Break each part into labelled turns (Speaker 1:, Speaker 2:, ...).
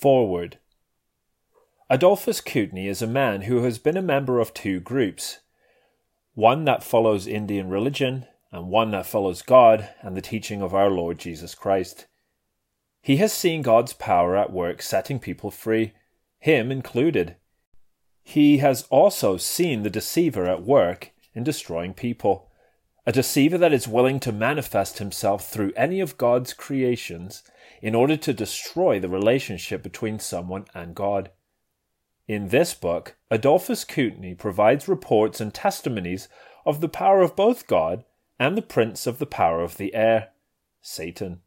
Speaker 1: Forward. Adolphus Kootenai is a man who has been a member of two groups one that follows Indian religion, and one that follows God and the teaching of our Lord Jesus Christ. He has seen God's power at work setting people free, him included. He has also seen the deceiver at work in destroying people, a deceiver that is willing to manifest himself through any of God's creations in order to destroy the relationship between someone and God. In this book, Adolphus Kootenai provides reports and testimonies of the power of both God and the prince of the power of the air, Satan.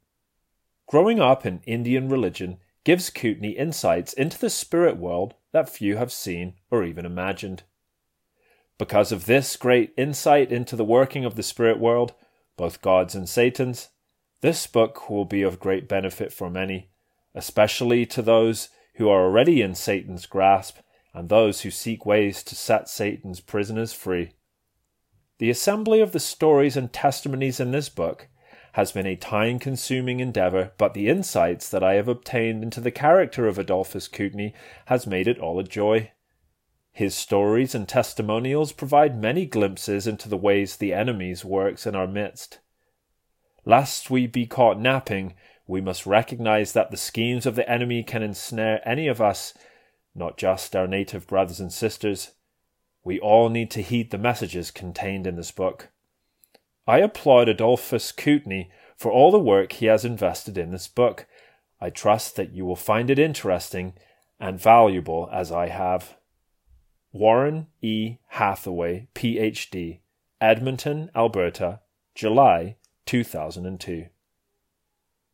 Speaker 1: Growing up in Indian religion gives Kootenai insights into the spirit world that few have seen or even imagined. Because of this great insight into the working of the spirit world, both God's and Satan's, this book will be of great benefit for many, especially to those who are already in Satan's grasp, and those who seek ways to set Satan's prisoners free. The assembly of the stories and testimonies in this book has been a time consuming endeavor, but the insights that I have obtained into the character of Adolphus Kootenai has made it all a joy. His stories and testimonials provide many glimpses into the ways the enemy's works in our midst. Lest we be caught napping, we must recognize that the schemes of the enemy can ensnare any of us, not just our native brothers and sisters. We all need to heed the messages contained in this book. I applaud Adolphus Kootenai for all the work he has invested in this book. I trust that you will find it interesting and valuable as I have. Warren E. Hathaway, PhD, Edmonton, Alberta, July 2002.